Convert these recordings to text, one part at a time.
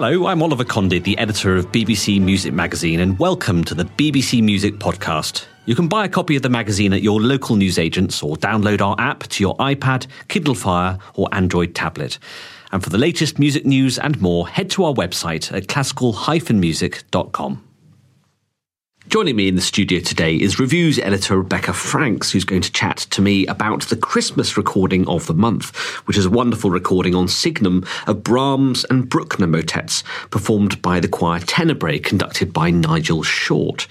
Hello, I'm Oliver Condy, the editor of BBC Music Magazine, and welcome to the BBC Music Podcast. You can buy a copy of the magazine at your local newsagents or download our app to your iPad, Kindle Fire, or Android tablet. And for the latest music news and more, head to our website at classical-music.com. Joining me in the studio today is reviews editor Rebecca Franks, who's going to chat to me about the Christmas recording of the month, which is a wonderful recording on Signum of Brahms and Bruckner motets, performed by the choir Tenebrae, conducted by Nigel Short.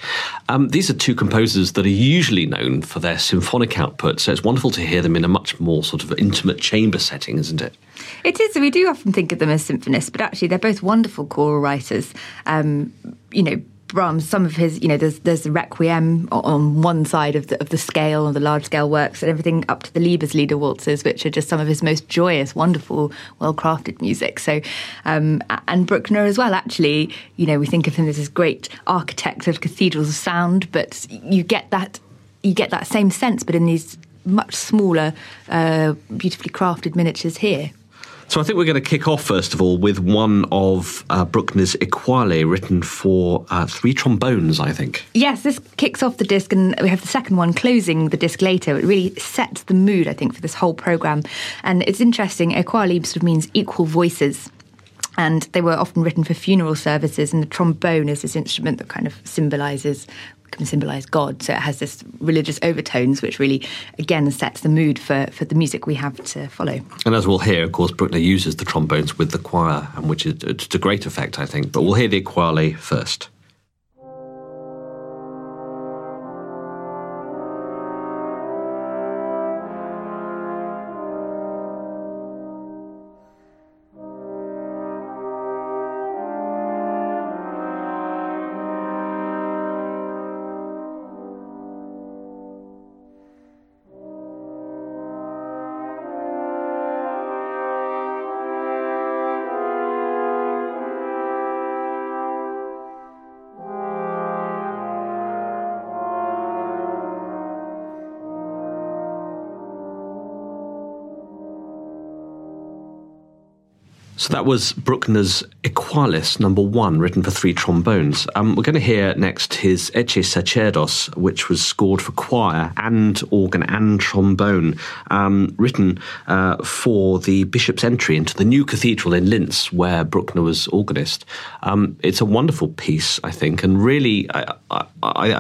Um, these are two composers that are usually known for their symphonic output, so it's wonderful to hear them in a much more sort of intimate chamber setting, isn't it? It is. We do often think of them as symphonists, but actually they're both wonderful choral writers. Um, you know, Brahms, some of his, you know, there's there's the Requiem on one side of the of the scale, of the large scale works, and everything up to the Liebeslieder waltzes, which are just some of his most joyous, wonderful, well crafted music. So, um, and Bruckner as well. Actually, you know, we think of him as this great architect of cathedrals of sound, but you get that you get that same sense, but in these much smaller, uh, beautifully crafted miniatures here. So I think we're going to kick off first of all with one of uh, Bruckner's Equale, written for uh, three trombones, I think. Yes, this kicks off the disc, and we have the second one closing the disc later. It really sets the mood, I think, for this whole program. And it's interesting. Equale sort of means equal voices and they were often written for funeral services and the trombone is this instrument that kind of symbolizes can symbolize God. So it has this religious overtones, which really, again, sets the mood for, for the music we have to follow. And as we'll hear, of course, Bruckner uses the trombones with the choir, and which is to great effect, I think. But we'll hear the Equale first. So that was Bruckner's Equalis number one, written for three trombones. Um, we're going to hear next his Ecce Sacerdos, which was scored for choir and organ and trombone, um, written uh, for the bishop's entry into the new cathedral in Linz, where Bruckner was organist. Um, it's a wonderful piece, I think, and really, I, I,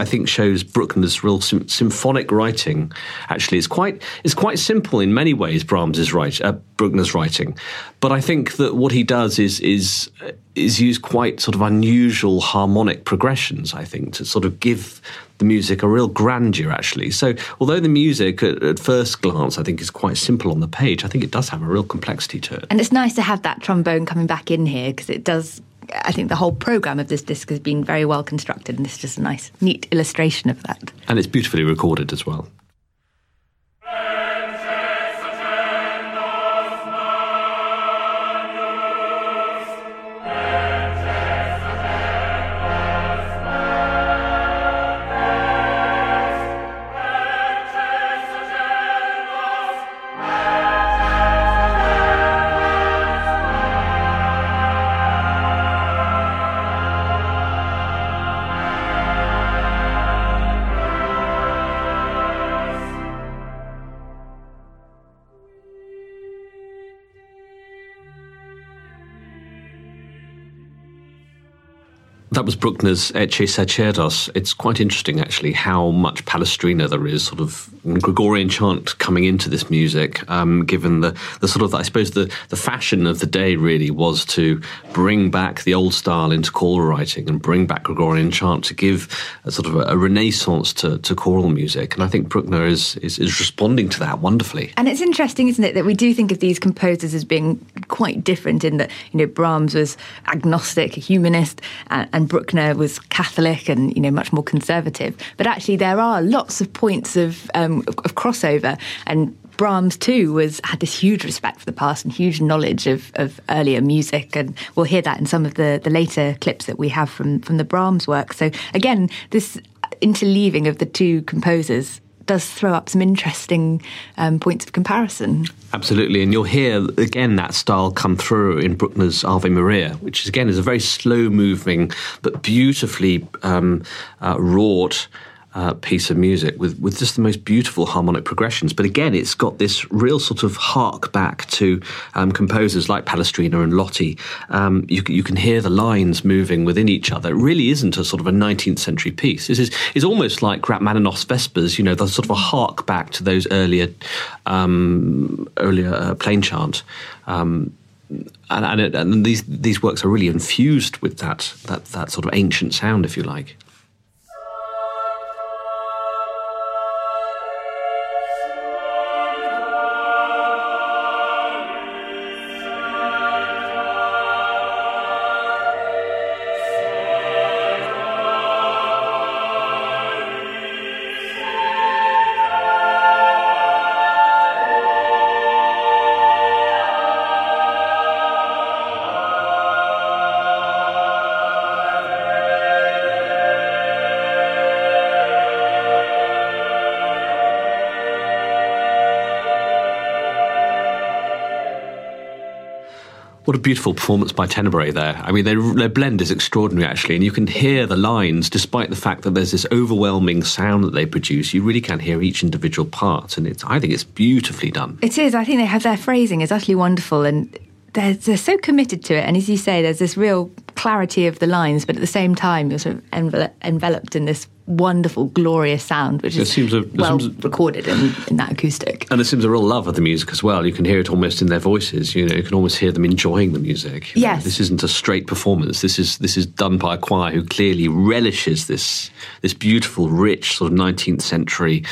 I think shows Bruckner's real symphonic writing. Actually, it's quite it's quite simple in many ways. Brahms's write, uh, Bruckner's writing, but I think that what he does is is is use quite sort of unusual harmonic progressions. I think to sort of give the music a real grandeur. Actually, so although the music at, at first glance I think is quite simple on the page, I think it does have a real complexity to it. And it's nice to have that trombone coming back in here because it does I think the whole program of this disc has been very well constructed, and this is just a nice, neat illustration of that. And it's beautifully recorded as well. That was Bruckner's Ecce Sacerdos. It's quite interesting, actually, how much Palestrina there is, sort of Gregorian chant coming into this music, um, given the, the sort of, I suppose, the, the fashion of the day really was to bring back the old style into choral writing and bring back Gregorian chant to give a sort of a, a renaissance to, to choral music. And I think Bruckner is, is, is responding to that wonderfully. And it's interesting, isn't it, that we do think of these composers as being quite different in that, you know, Brahms was agnostic, humanist, and, and Bruckner was Catholic and you know much more conservative. But actually, there are lots of points of, um, of crossover, and Brahms too was had this huge respect for the past and huge knowledge of, of earlier music, and we'll hear that in some of the, the later clips that we have from from the Brahms work. So again, this interleaving of the two composers does throw up some interesting um, points of comparison. Absolutely, and you'll hear again that style come through in Bruckner's Ave Maria, which is, again is a very slow moving but beautifully um, uh, wrought uh, piece of music with, with just the most beautiful harmonic progressions. But again, it's got this real sort of hark back to um, composers like Palestrina and Lotti. Um, you, you, can hear the lines moving within each other. It really isn't a sort of a 19th century piece. This is it's almost like Rachmaninoff's Vespers. You know, there's sort of a hark back to those earlier um, earlier uh, plain chant. Um, and, and, it, and, these these works are really infused with that that that sort of ancient sound, if you like. What a beautiful performance by Tenebrae there. I mean, their, their blend is extraordinary, actually, and you can hear the lines, despite the fact that there's this overwhelming sound that they produce. You really can hear each individual part, and it's. I think it's beautifully done. It is. I think they have their phrasing is utterly wonderful, and they're, they're so committed to it. And as you say, there's this real clarity of the lines, but at the same time, you're sort of envel- enveloped in this wonderful, glorious sound, which is a, well seems, recorded in, in, that acoustic. And it seems a real love of the music as well. You can hear it almost in their voices. You know, you can almost hear them enjoying the music. Yes, this isn't a straight performance. This is this is done by a choir who clearly relishes this this beautiful, rich sort of 19th century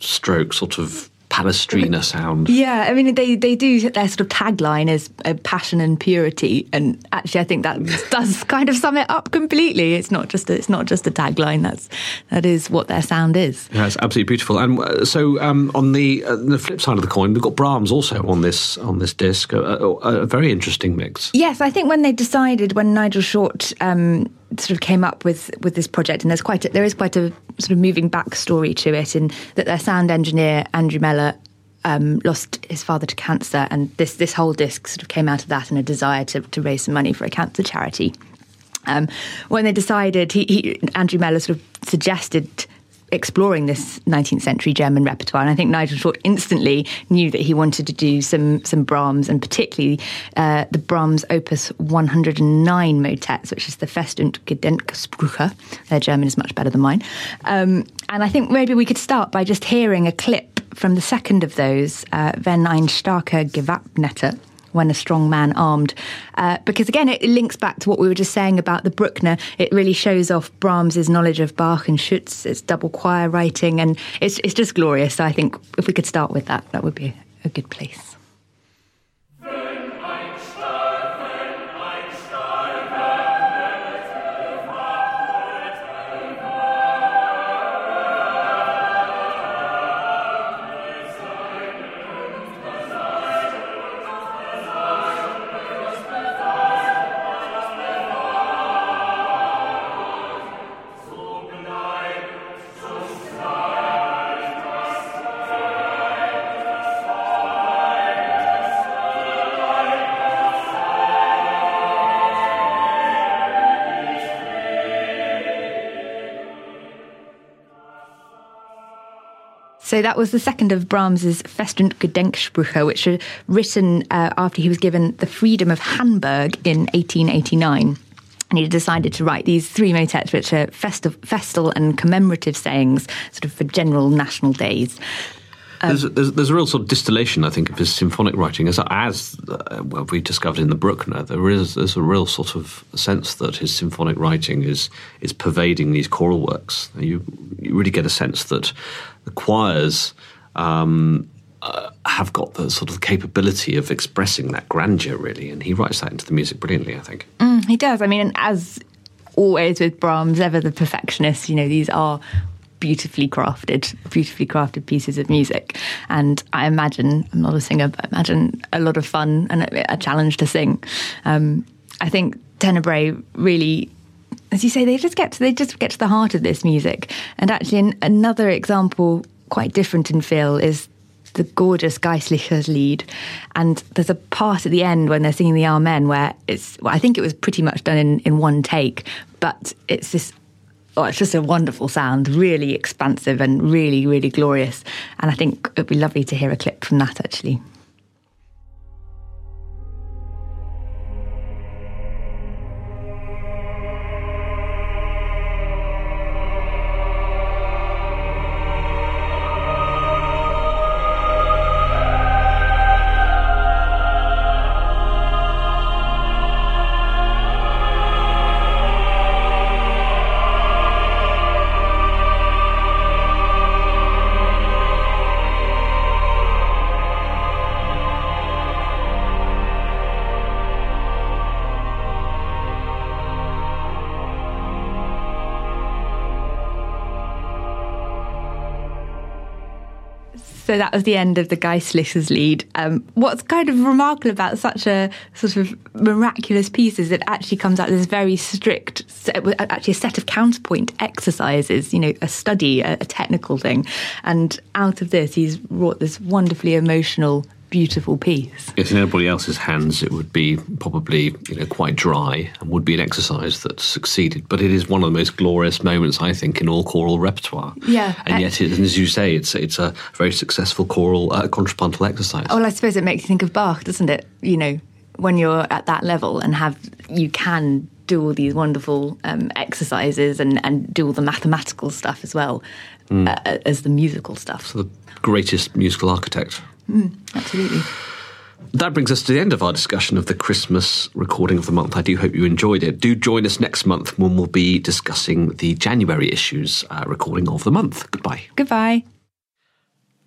stroke sort of Palestrina sound. Yeah, I mean they they do their sort of tagline is uh, passion and purity, and actually I think that does kind of sum it up completely. It's not just a, it's not just a tagline. That's that is what their sound is. Yeah, it's absolutely beautiful. And uh, so um, on the uh, the flip side of the coin, we've got Brahms also on this on this disc. A, a, a very interesting mix. Yes, I think when they decided when Nigel Short. Um, sort of came up with with this project, and there's quite a, there is quite a sort of moving backstory to it, in that their sound engineer Andrew Mellor um, lost his father to cancer, and this this whole disc sort of came out of that and a desire to, to raise some money for a cancer charity. Um, when they decided, he, he, Andrew Mellor sort of suggested exploring this 19th century German repertoire. And I think Nigel Short instantly knew that he wanted to do some some Brahms, and particularly uh, the Brahms Opus 109 motets, which is the Fest und Gedenksprüche. Their German is much better than mine. Um, and I think maybe we could start by just hearing a clip from the second of those, uh, Wenn ein starker Gewappneter when a strong man armed. Uh, because again, it links back to what we were just saying about the Bruckner. It really shows off Brahms's knowledge of Bach and Schütz, its double choir writing, and it's, it's just glorious. So I think if we could start with that, that would be a good place. So that was the second of Brahms's Fest und Gedenksprüche, which were written uh, after he was given the freedom of Hamburg in 1889 and he decided to write these three motets, which are festive, festal and commemorative sayings, sort of for general national days. Um, there's, there's, there's, a real sort of distillation, I think, of his symphonic writing. As, as uh, well, we discovered in the Bruckner, there is there's a real sort of sense that his symphonic writing is is pervading these choral works. You you really get a sense that the choirs um, uh, have got the sort of capability of expressing that grandeur, really, and he writes that into the music brilliantly. I think mm, he does. I mean, as always with Brahms, ever the perfectionist. You know, these are beautifully crafted, beautifully crafted pieces of music. And I imagine, I'm not a singer, but I imagine a lot of fun and a, a challenge to sing. Um, I think Tenebrae really as you say, they just get to, they just get to the heart of this music. And actually, another example, quite different in feel, is the gorgeous Geistliches Lied. And there's a part at the end when they're singing the Amen where it's, well, I think it was pretty much done in, in one take, but it's this oh, it's just a wonderful sound, really expansive and really, really glorious. And I think it'd be lovely to hear a clip from that actually. So that was the end of the Geistliches Lied. Um, what's kind of remarkable about such a sort of miraculous piece is it actually comes out this very strict, actually a set of counterpoint exercises, you know, a study, a, a technical thing. And out of this, he's wrought this wonderfully emotional beautiful piece. If in anybody else's hands, it would be probably you know quite dry and would be an exercise that succeeded. But it is one of the most glorious moments, I think, in all choral repertoire. Yeah, and yet, it, as you say, it's it's a very successful choral uh, contrapuntal exercise. Well, I suppose it makes you think of Bach, doesn't it? You know, when you're at that level and have you can do all these wonderful um, exercises and, and do all the mathematical stuff as well mm. uh, as the musical stuff. So the greatest musical architect. Mm, absolutely. That brings us to the end of our discussion of the Christmas recording of the month. I do hope you enjoyed it. Do join us next month when we'll be discussing the January issues uh, recording of the month. Goodbye. Goodbye.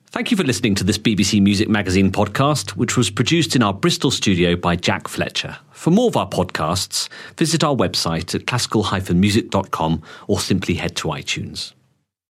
Thank you for listening to this BBC Music Magazine podcast, which was produced in our Bristol studio by Jack Fletcher. For more of our podcasts, visit our website at classical-music.com or simply head to iTunes.